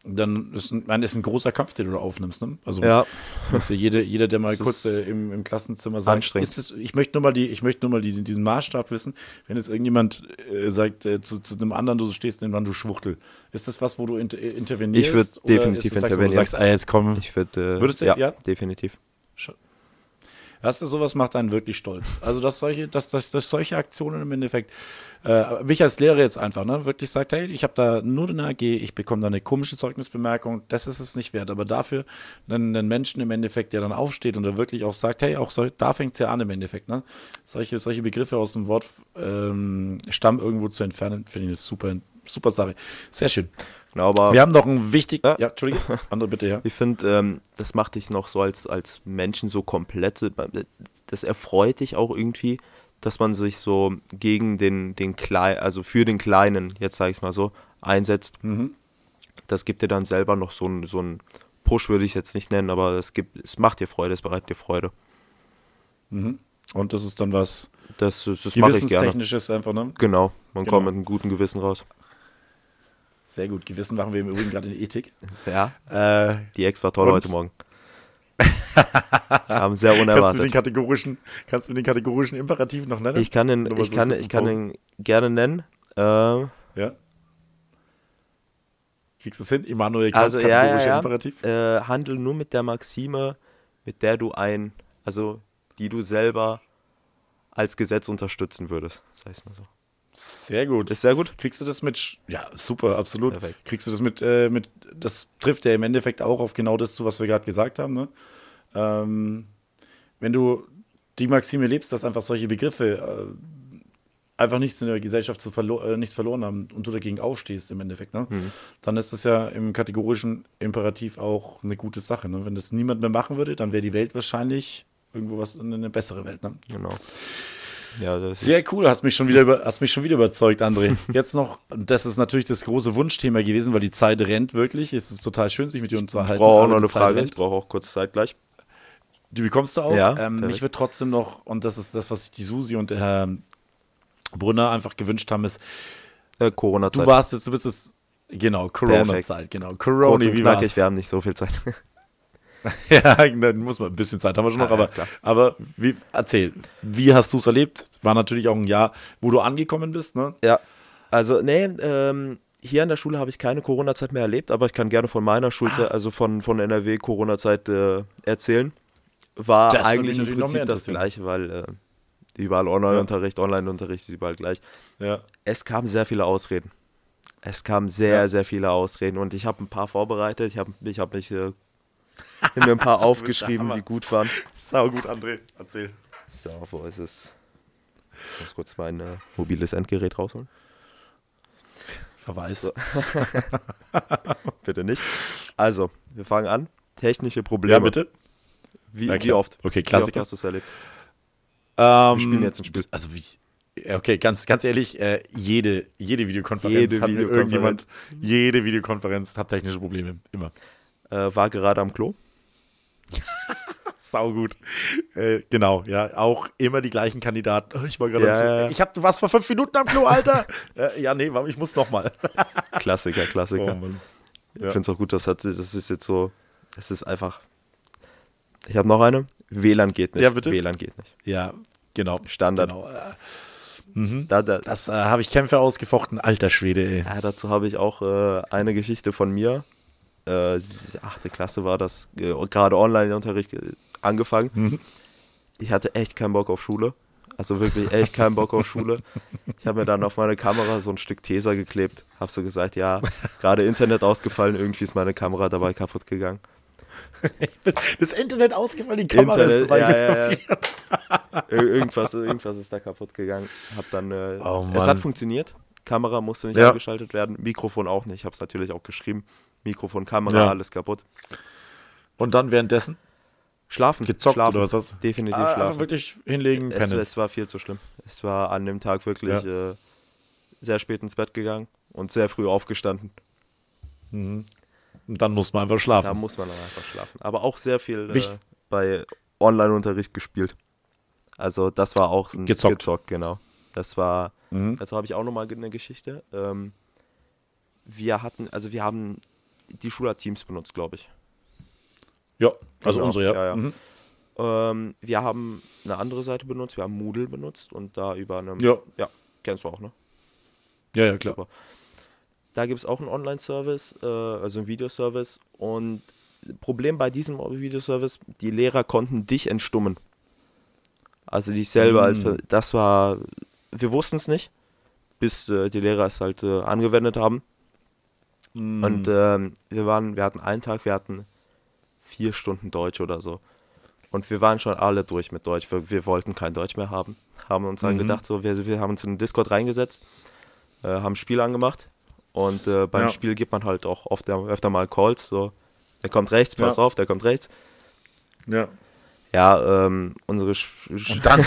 Dann ist ein, mein, ist ein großer Kampf, den du da aufnimmst. Ne? Also Ja, Weißt du, jeder, jeder, der mal Es kurz äh, im, im Klassenzimmer sagt, anstrengend. ist es, ich möchte nur mal die, ich möchte nur mal die, diesen Maßstab wissen, wenn jetzt irgendjemand äh, sagt äh, zu, zu einem anderen, du stehst neben du Schwuchtel, ist das was, wo du inter, äh, intervenierst? Ich würd Oder definitiv das, sagst du, intervenieren. Sagst, ah, jetzt komm, ich würde, äh, Würdest du- ja, ja? definitiv. Weißt du, sowas macht einen wirklich stolz. Also, dass solche, dass, dass, dass solche Aktionen im Endeffekt, äh, mich als Lehrer jetzt einfach, ne, wirklich sagt, hey, ich habe da nur eine AG, ich bekomme da eine komische Zeugnisbemerkung, das ist es nicht wert. Aber dafür einen, einen Menschen im Endeffekt, der dann aufsteht und der wirklich auch sagt, hey, auch so, da fängt es ja an im Endeffekt, ne? Solche, solche Begriffe aus dem Wort ähm, Stamm irgendwo zu entfernen, finde ich eine super, super Sache. Sehr schön. Genau, aber Wir haben noch ein wichtig, Ja. ja, Entschuldige, andere bitte, ja. Ich finde, ähm, das macht dich noch so als, als Menschen so komplett. Das erfreut dich auch irgendwie, dass man sich so gegen den, den Kleinen, also für den Kleinen, jetzt sage ich mal so, einsetzt. Mhm. Das gibt dir dann selber noch so einen so einen Push, würde ich es jetzt nicht nennen, aber es gibt, es macht dir Freude, es bereitet dir Freude. Mhm. Und das ist dann was Das, das, das mache ich gerne. Gewissenstechnisches einfach, ne? Genau, man Genau. kommt mit einem guten Gewissen raus. Sehr gut. Gewissen machen wir im Übrigen gerade in Ethik. Ja, Äh, die Ex war toll heute Morgen. Haben sehr kannst, du den unerwartet. kategorischen, kannst du den kategorischen Imperativ noch nennen? Ich kann den, ich so kann, ich kann den gerne nennen. Äh, Ja. Kriegst du es hin? Immanuel Kant, Also, ja, ja, kategorischer ja. Imperativ? äh, handel nur mit der Maxime, mit der du ein, also die du selber als Gesetz unterstützen würdest. Das heißt mal so. Sehr gut. Ist sehr gut. Kriegst du das mit, ja, super, absolut. Perfekt. Kriegst du das mit, äh, mit, das trifft ja im Endeffekt auch auf genau das zu, was wir gerade gesagt haben. Ne? Ähm, wenn du die Maxime lebst, dass einfach solche Begriffe äh, einfach nichts in der Gesellschaft zu verlo äh, nichts verloren haben und du dagegen aufstehst im Endeffekt, ne? Mhm. dann ist das ja im kategorischen Imperativ auch eine gute Sache. Ne? Wenn das niemand mehr machen würde, dann wäre die Welt wahrscheinlich irgendwo was eine bessere Welt. Ne? Genau. Ja, Sehr cool, hast mich schon wieder über, hast mich schon wieder überzeugt, André. Jetzt noch, das ist natürlich das große Wunschthema gewesen, weil die Zeit rennt wirklich. Es ist total schön, sich mit dir ich unterhalten. brauche auch noch eine Frage. rennt. Ich brauche auch kurz Zeit gleich. Die bekommst du auch. Ja, ähm, mich wird trotzdem noch, und das ist das, was sich die Susi und der Herr Brunner einfach gewünscht haben, ist, Äh, du Corona-Zeit. warst jetzt, du bist es, genau, Corona-Zeit, genau. Corona, wie war's? wir haben nicht so viel Zeit. Ja, dann muss man ein bisschen Zeit haben wir schon noch, ja, aber, klar. aber wie, erzähl, wie hast du es erlebt? War natürlich auch ein Jahr, wo du angekommen bist, ne? Ja, also nee, ähm, hier an der Schule habe ich keine Corona-Zeit mehr erlebt, aber ich kann gerne von meiner Schulzeit, Ah. also von, von NRW Corona-Zeit äh, erzählen. War Das eigentlich im Prinzip das gleiche, weil äh, überall Online-Unterricht, Online-Unterricht ist überall gleich. Ja. Es kamen sehr viele Ausreden. Es kamen sehr, Ja. sehr viele Ausreden und ich habe ein paar vorbereitet. Ich habe ich hab mich äh, hab mir ein paar aufgeschrieben, die gut waren. Sau gut, André, erzähl. So, wo ist es? Ich muss kurz mein äh, mobiles Endgerät rausholen. Verweis. So. Bitte nicht. Also, wir fangen an. Technische Probleme. Ja, bitte. Wie, Ja, wie oft? Okay, Wie oft Klassiker. hast du es erlebt? Ähm, spielen jetzt ein Spiel. Also wie? ja, Okay, ganz, ganz ehrlich, äh, jede, jede Videokonferenz Jede hat Videokonferenz. irgendjemand, jede Videokonferenz hat technische Probleme, immer. Äh, war gerade am Klo. Saugut. Äh, genau, ja, auch immer die gleichen Kandidaten. Oh, ich war gerade, Ja, ja. ich hab, du warst vor fünf Minuten am Klo, Alter. äh, ja, nee, ich muss noch mal. Klassiker, Klassiker. Oh, Mann. Ich finde es auch gut, das, hat, das ist jetzt so, das ist einfach. Ich habe noch eine. WLAN geht nicht. Ja, bitte? WLAN geht nicht. Ja, genau. Standard. Genau. Äh, Da, da, Das äh, habe ich Kämpfe ausgefochten, alter Schwede, ey. ja, dazu habe ich auch äh, eine Geschichte von mir. Äh, achte Klasse war das, äh, gerade Online-Unterricht äh, angefangen. Mhm. Ich hatte echt keinen Bock auf Schule. Also wirklich echt keinen Bock auf Schule. Ich habe mir dann auf meine Kamera so ein Stück Tesa geklebt. Habe so gesagt, ja, gerade Internet ausgefallen, irgendwie ist meine Kamera dabei kaputt gegangen. Das Internet ausgefallen, die Kamera ist Internet, dabei ja, ja, ja. irgendwas, irgendwas ist da kaputt gegangen. Hab dann, äh, Oh, es hat funktioniert. Kamera musste nicht Ja. angeschaltet werden, Mikrofon auch nicht. Ich habe es natürlich auch geschrieben. Mikrofon, Kamera, Ja. alles kaputt. Und dann währenddessen Schlafen, gezockt schlafen. oder was hast? Definitiv Ah, einfach schlafen. wirklich hinlegen, Es, pennen. es war viel zu schlimm. Es war an dem Tag wirklich äh, sehr spät ins Bett gegangen und sehr früh aufgestanden. Und dann muss man einfach Da schlafen. muss man einfach schlafen. Aber auch sehr viel äh, bei Online-Unterricht gespielt. Also das war auch ein Gezockt. genau. Das war, Mhm. dazu habe ich auch nochmal eine Geschichte. Ähm, wir hatten, also wir haben, die Schule hat Teams benutzt, glaube ich. Ja, also Genau. unsere, ja. Ja, ja. Mhm. Ähm, wir haben eine andere Seite benutzt, wir haben Moodle benutzt und da über einem, Ja. ja kennst du auch, ne? ja, ja, klar. Super. Da gibt es auch einen Online-Service, äh, also einen Videoservice. Und Problem bei diesem Videoservice, die Lehrer konnten dich entstummen. Also dich selber als Mm. Das war, wir wussten es nicht, bis äh, die Lehrer es halt äh, angewendet haben. Mhm. Und ähm, wir waren, wir hatten einen Tag, wir hatten vier Stunden Deutsch oder so. Und wir waren schon alle durch mit Deutsch. Wir, wir wollten kein Deutsch mehr haben. Haben uns dann Mhm. gedacht, so, wir, wir haben uns in den Discord reingesetzt, äh, haben ein Spiel angemacht. Und äh, beim Ja. Spiel gibt man halt auch oft, öfter mal Calls. So, der kommt rechts, pass Ja. auf, der kommt rechts. ja. Ja, ähm, unsere Sch dann?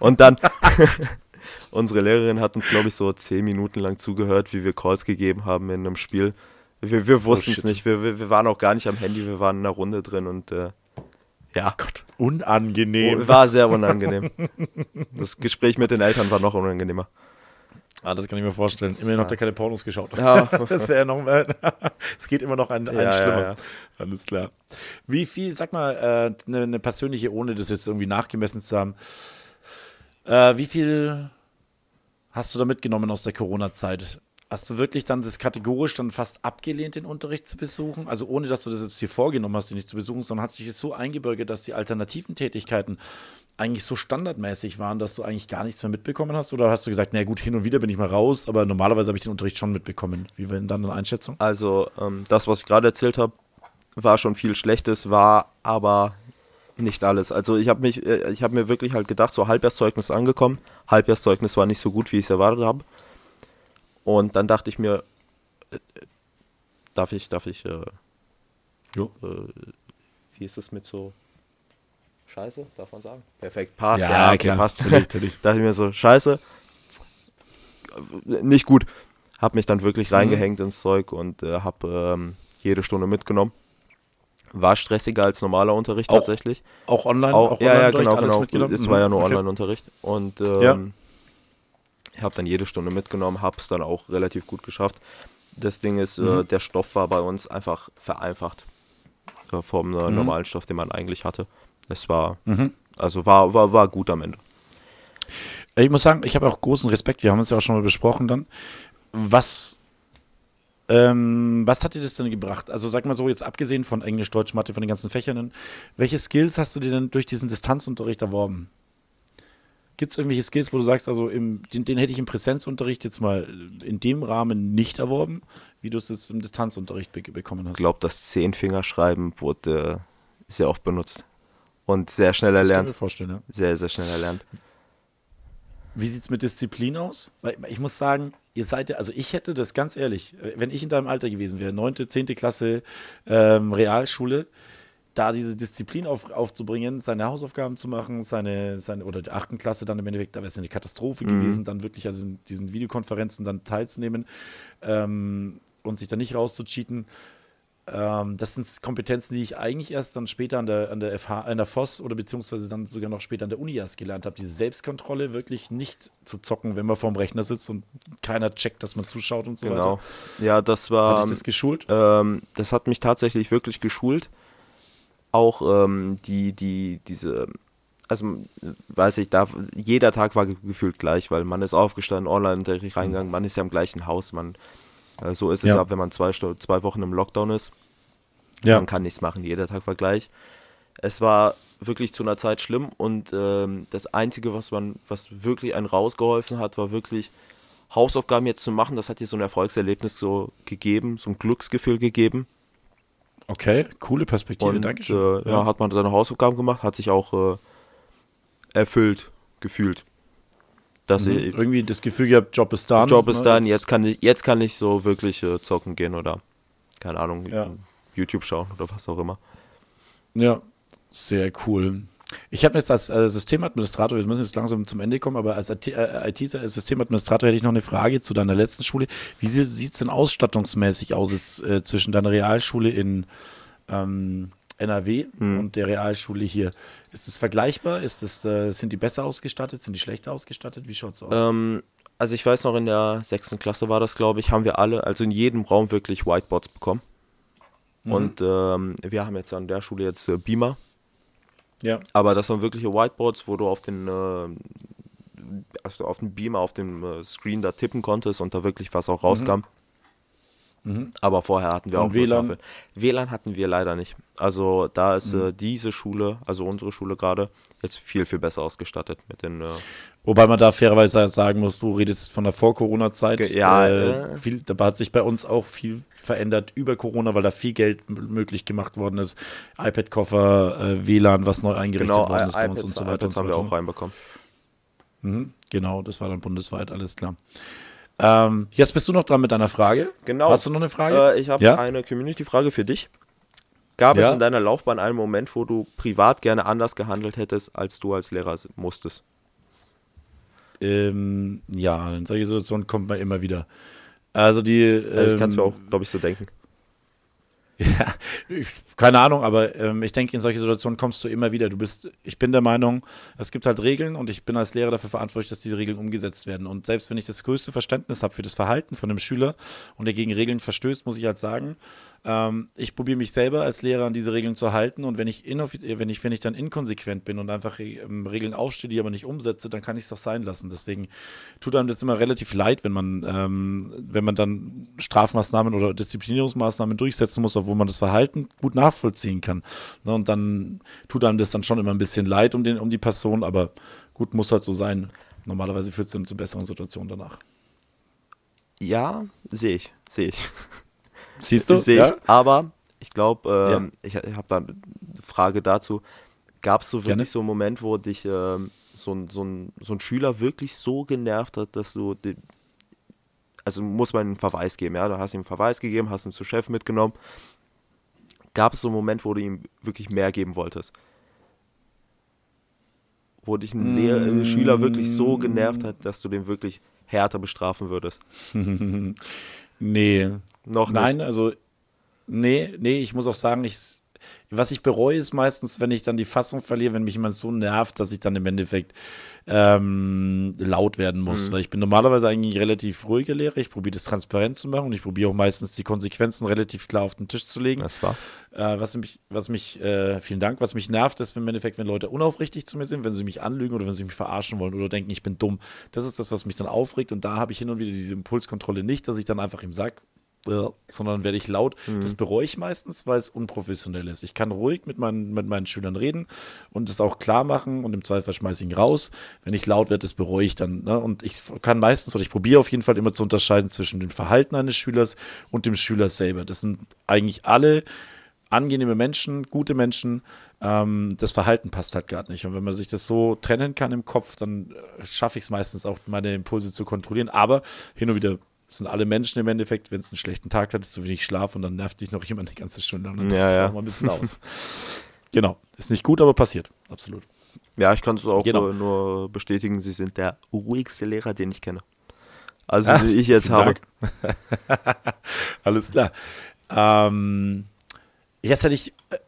und dann unsere Lehrerin hat uns, glaube ich, so zehn Minuten lang zugehört, wie wir Calls gegeben haben in einem Spiel. Wir, wir wussten es shit. nicht. Wir, wir, wir waren auch gar nicht am Handy, wir waren in einer Runde drin und äh, ja, Unangenehm. oh, war sehr unangenehm. Das Gespräch mit den Eltern war noch unangenehmer. Ah, das kann ich mir vorstellen. Immerhin habt ihr keine Pornos geschaut. Ja. Das wäre noch mal. Es geht immer noch ein, ein Ja, ja, schlimmer. ja. Alles klar. Wie viel, sag mal, eine äh, ne persönliche, ohne das jetzt irgendwie nachgemessen zu haben, äh, wie viel hast du da mitgenommen aus der Corona-Zeit? Hast du wirklich dann das kategorisch dann fast abgelehnt, den Unterricht zu besuchen? Also ohne, dass du das jetzt hier vorgenommen hast, den nicht zu besuchen, sondern hat sich das so eingebürgert, dass die alternativen Tätigkeiten eigentlich so standardmäßig waren, dass du eigentlich gar nichts mehr mitbekommen hast? Oder hast du gesagt, na gut, hin und wieder bin ich mal raus, aber normalerweise habe ich den Unterricht schon mitbekommen? Wie war denn dann deine Einschätzung? Also, ähm, das, was ich gerade erzählt habe, war schon viel Schlechtes, war aber nicht alles. Also ich habe mich, äh, ich habe mir wirklich halt gedacht, so Halbjahrszeugnis angekommen. Halbjahrszeugnis war nicht so gut, wie ich es erwartet habe. Und dann dachte ich mir, äh, äh, darf ich, darf ich, äh, Jo. äh, wie ist es mit so Scheiße, darf man sagen? Perfekt, passt. Ja, okay, klar, passt. natürlich, natürlich. dachte ich mir so, Scheiße, nicht gut. Hab mich dann wirklich reingehängt ins Zeug und äh, hab ähm, jede Stunde mitgenommen. War stressiger als normaler Unterricht Auch tatsächlich. Auch online? Auch, ja, ja, genau, alles genau. mitgenommen? Es war ja nur Mhm, okay. Online-Unterricht. Und ähm, Ja. ich habe dann jede Stunde mitgenommen, habe es dann auch relativ gut geschafft. Das Ding ist, äh, Mhm. der Stoff war bei uns einfach vereinfacht äh, vom äh, Mhm. normalen Stoff, den man eigentlich hatte. Es war, Mhm. also war, war, war gut am Ende. Ich muss sagen, ich habe auch großen Respekt. Wir haben es ja auch schon mal besprochen dann. Was, ähm, was hat dir das denn gebracht? Also sag mal so, jetzt abgesehen von Englisch, Deutsch, Mathe, von den ganzen Fächern, welche Skills hast du dir denn durch diesen Distanzunterricht erworben? Gibt es irgendwelche Skills, wo du sagst, also im, den, den hätte ich im Präsenzunterricht jetzt mal in dem Rahmen nicht erworben, wie du es jetzt im Distanzunterricht be bekommen hast? Ich glaube, das Zehnfingerschreiben wurde äh, sehr oft benutzt. Und sehr schnell das kann ich mir erlernt. vorstellen, ja. Sehr, sehr schnell erlernt. Wie sieht es mit Disziplin aus? Weil ich muss sagen, ihr seid ja, also ich hätte das ganz ehrlich, äh, wenn ich in deinem Alter gewesen wäre, 9., 10. Klasse ähm, Realschule, da diese Disziplin auf, aufzubringen, seine Hausaufgaben zu machen, seine, seine oder die 8. Klasse dann im Endeffekt, da wäre es eine Katastrophe Mhm. gewesen, dann wirklich also in diesen Videokonferenzen dann teilzunehmen ähm, und sich dann nicht rauszucheaten. Ähm, das sind Kompetenzen, die ich eigentlich erst dann später an der, an der FH, an der FOS oder beziehungsweise dann sogar noch später an der Uni erst gelernt habe. Diese Selbstkontrolle, wirklich nicht zu zocken, wenn man vorm Rechner sitzt und keiner checkt, dass man zuschaut und so Genau. weiter. Ja, das war. Hat dich das geschult? Ähm, das hat mich tatsächlich wirklich geschult. Auch ähm, die, die, diese, also weiß ich, da, jeder Tag war ge- gefühlt gleich, weil man ist aufgestanden, Online-Unterricht reingegangen, man ist ja im gleichen Haus, man, so ist es Ja. ja, wenn man zwei, zwei Wochen im Lockdown ist. Ja. Man kann nichts machen, jeder Tag war gleich. Es war wirklich zu einer Zeit schlimm und ähm, das Einzige, was man, was wirklich einen rausgeholfen hat, war wirklich Hausaufgaben jetzt zu machen. Das hat dir so ein Erfolgserlebnis so gegeben, so ein Glücksgefühl gegeben. Okay, coole Perspektive, Und Dankeschön. äh, ja. hat man seine Hausaufgaben gemacht, hat sich auch äh, erfüllt gefühlt. Dass Mhm. ich, Irgendwie das Gefühl gehabt, Job ist done. Job ist ne? dann, jetzt kann ich, jetzt kann ich so wirklich äh, zocken gehen oder keine Ahnung, Ja. YouTube schauen oder was auch immer. Ja, sehr cool. Ich habe jetzt als äh, Systemadministrator, wir müssen jetzt langsam zum Ende kommen, aber als IT-Systemadministrator hätte ich noch eine Frage zu deiner letzten Schule. Wie sieht es denn ausstattungsmäßig aus ist, äh, zwischen deiner Realschule in ähm, NRW Hm. und der Realschule hier? Ist es vergleichbar? Ist es, äh, sind die besser ausgestattet? Sind die schlechter ausgestattet? Wie schaut es aus? Ähm, also ich weiß noch, in der sechsten Klasse war das, glaube ich, haben wir alle, also in jedem Raum wirklich Whiteboards bekommen. Mhm. Und ähm, wir haben jetzt an der Schule jetzt äh, Beamer, ja. aber das waren wirkliche Whiteboards, wo du auf den äh, also auf den Beamer, auf dem äh, Screen da tippen konntest und da wirklich was auch rauskam. Mhm. Aber vorher hatten wir Und auch WLAN? Tafeln. WLAN hatten wir leider nicht. Also da ist Mhm. äh, diese Schule, also unsere Schule gerade, jetzt viel, viel besser ausgestattet mit den äh, Wobei man da fairerweise sagen muss, du redest von der Vor-Corona-Zeit. Ja, äh, äh. viel, da hat sich bei uns auch viel verändert über Corona, weil da viel Geld möglich gemacht worden ist. iPad-Koffer, äh, WLAN, was neu eingerichtet genau, worden ist bei uns und so weiter. und so haben wir auch reinbekommen. Mhm, genau, das war dann bundesweit, alles klar. Ähm, jetzt bist du noch dran mit deiner Frage. Genau. Hast du noch eine Frage? Äh, ich habe Ja? eine Community-Frage für dich. Gab es Ja? in deiner Laufbahn einen Moment, wo du privat gerne anders gehandelt hättest, als du als Lehrer musstest? Ähm, ja, in solche Situationen kommt man immer wieder. Also die. Also ich kann es mir ähm, auch, glaube ich, so denken. Ja, ich, keine Ahnung, aber ähm, ich denke, in solche Situationen kommst du immer wieder. Du bist, ich bin der Meinung, es gibt halt Regeln und ich bin als Lehrer dafür verantwortlich, dass diese Regeln umgesetzt werden. Und selbst wenn ich das größte Verständnis habe für das Verhalten von einem Schüler und der gegen Regeln verstößt, muss ich halt sagen, ähm, ich probiere mich selber als Lehrer an diese Regeln zu halten und wenn ich, äh, wenn ich, wenn ich dann inkonsequent bin und einfach ähm, Regeln aufstehe, die aber nicht umsetze, dann kann ich es doch sein lassen. Deswegen tut einem das immer relativ leid, wenn man, ähm, wenn man dann Strafmaßnahmen oder Disziplinierungsmaßnahmen durchsetzen muss, obwohl man das Verhalten gut nachvollziehen kann. Ne, und dann tut einem das dann schon immer ein bisschen leid um, den, um die Person, aber gut, muss halt so sein. Normalerweise führt es dann zu besseren Situationen danach. Ja, sehe ich, sehe ich. Siehst du? Sehe ja? ich. Aber ich glaube, ähm, ich, ich habe da eine Frage dazu. Gab es so wirklich Gerne. so einen Moment, wo dich ähm, so, ein, so, ein, so ein Schüler wirklich so genervt hat, dass du den, also muss man einen Verweis geben, ja? Du hast ihm einen Verweis gegeben, hast ihn zu Chef mitgenommen. Gab es so einen Moment, wo du ihm wirklich mehr geben wolltest? Wo dich ein, Lehr ein Schüler wirklich so genervt hat, dass du den wirklich härter bestrafen würdest? Nee. Noch Nein, nicht. also, nee, nee, ich muss auch sagen, ich, was ich bereue, ist meistens, wenn ich dann die Fassung verliere, wenn mich jemand so nervt, dass ich dann im Endeffekt ähm, laut werden muss. Mhm. Weil ich bin normalerweise eigentlich relativ ruhiger Lehrer. Ich probiere das transparent zu machen und ich probiere auch meistens die Konsequenzen relativ klar auf den Tisch zu legen. Das war. Äh, was mich, was mich, äh, vielen Dank, was mich nervt, ist, im Endeffekt, wenn Leute unaufrichtig zu mir sind, wenn sie mich anlügen oder wenn sie mich verarschen wollen oder denken, ich bin dumm. Das ist das, was mich dann aufregt und da habe ich hin und wieder diese Impulskontrolle nicht, dass ich dann einfach ihm sage, sondern werde ich laut. Das bereue ich meistens, weil es unprofessionell ist. Ich kann ruhig mit meinen, mit meinen Schülern reden und es auch klar machen und im Zweifel schmeiße ich ihn raus. Wenn ich laut werde, das bereue ich dann. Ne? Und ich kann meistens oder ich probiere auf jeden Fall immer zu unterscheiden zwischen dem Verhalten eines Schülers und dem Schüler selber. Das sind eigentlich alle angenehme Menschen, gute Menschen. Ähm, das Verhalten passt halt gerade nicht. Und wenn man sich das so trennen kann im Kopf, dann äh, schaffe ich es meistens auch, meine Impulse zu kontrollieren. Aber hin und wieder sind alle Menschen im Endeffekt, wenn es einen schlechten Tag hat, ist zu wenig Schlaf und dann nervt dich noch jemand die ganze Stunde. Und dann Ja, ja. auch mal ein bisschen aus. genau. Ist nicht gut, aber passiert. Absolut. Ja, ich kann es auch Genau. nur, nur bestätigen, Sie sind der ruhigste Lehrer, den ich kenne. Also, Ah, die ich jetzt habe. Alles klar. Ähm, Jetzt hätte ich äh,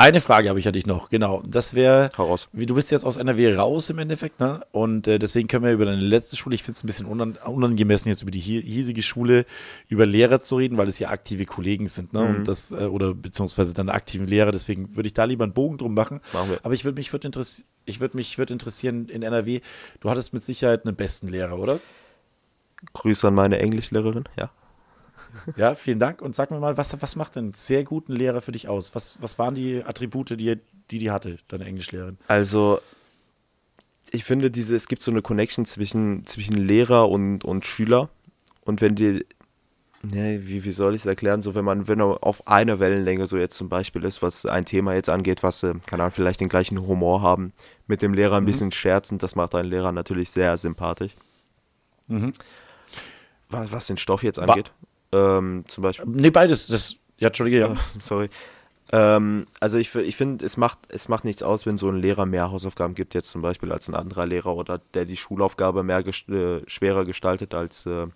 eine Frage habe ich ja dich noch, genau. Das wäre, wie du bist jetzt aus NRW raus im Endeffekt, ne? Und äh, deswegen können wir über deine letzte Schule, ich finde es ein bisschen unan unangemessen, jetzt über die hiesige Schule, über Lehrer zu reden, weil es ja aktive Kollegen sind, ne? Mhm. Und das, äh, oder beziehungsweise deine aktiven Lehrer, deswegen würde ich da lieber einen Bogen drum machen. Machen wir. Aber ich würde mich würd interessi ich würde mich würd interessieren in NRW, du hattest mit Sicherheit einen besten Lehrer, oder? Grüße an meine Englischlehrerin, ja. Ja, vielen Dank. Und sag mir mal, was, was macht einen sehr guten Lehrer für dich aus? Was, was waren die Attribute, die, die die hatte, deine Englischlehrerin? Also, ich finde, diese, es gibt so eine Connection zwischen, zwischen Lehrer und, und Schüler. Und wenn die, ne, wie, wie soll ich es erklären, so wenn man, wenn er auf einer Wellenlänge so jetzt zum Beispiel ist, was ein Thema jetzt angeht, was, äh, keine Ahnung, vielleicht den gleichen Humor haben, mit dem Lehrer ein bisschen scherzen, das macht einen Lehrer natürlich sehr sympathisch. Mhm. Was, was den Stoff jetzt angeht, ähm, zum Beispiel. Nee, beides. Das, ja, Entschuldige, ja. Sorry. Ähm, also ich, ich finde, es macht, es macht nichts aus, wenn so ein Lehrer mehr Hausaufgaben gibt, jetzt zum Beispiel als ein anderer Lehrer oder der die Schulaufgabe mehr gest äh, schwerer gestaltet als äh,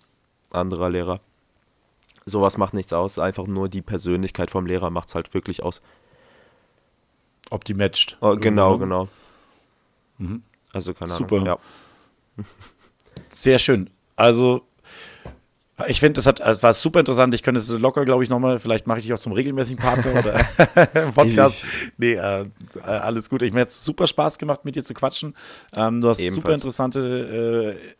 anderer Lehrer. Sowas macht nichts aus, einfach nur die Persönlichkeit vom Lehrer macht es halt wirklich aus. Ob die matcht. Oh, genau, ne? genau. Mhm. Also keine Super. Ahnung. Ja. Sehr schön. Also, ich finde, das hat, es war super interessant. Ich könnte es locker, glaube ich, nochmal, vielleicht mache ich dich auch zum regelmäßigen Partner oder im Podcast. Nee, äh, äh, alles gut. Ich mir es super Spaß gemacht, mit dir zu quatschen. Ähm, du hast Ebenfalls. super interessante äh,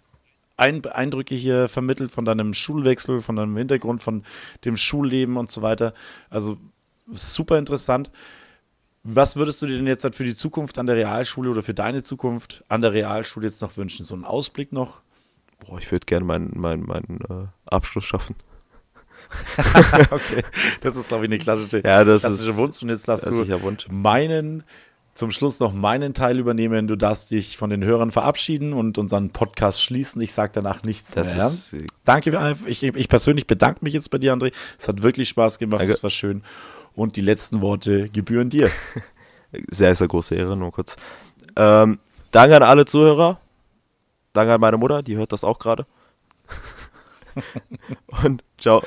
Ein Eindrücke hier vermittelt von deinem Schulwechsel, von deinem Hintergrund, von dem Schulleben und so weiter. Also super interessant. Was würdest du dir denn jetzt halt für die Zukunft an der Realschule oder für deine Zukunft an der Realschule jetzt noch wünschen? So einen Ausblick noch? Boah, ich würde gerne meinen meinen meinen äh, Abschluss schaffen. okay, das ist, glaube ich, eine klassische, Ja, das klassische ist Wunsch. Und jetzt darfst du meinen, zum Schluss noch meinen Teil übernehmen. Du darfst dich von den Hörern verabschieden und unseren Podcast schließen. Ich sage danach nichts Das mehr. ist äh, Danke, für- ich, ich persönlich bedanke mich jetzt bei dir, André. Es hat wirklich Spaß gemacht, Danke. es war schön. Und die letzten Worte gebühren dir. sehr, sehr große Ehre, nur kurz. Ähm, danke an alle Zuhörer. Danke an meine Mutter, die hört das auch gerade. Und ciao.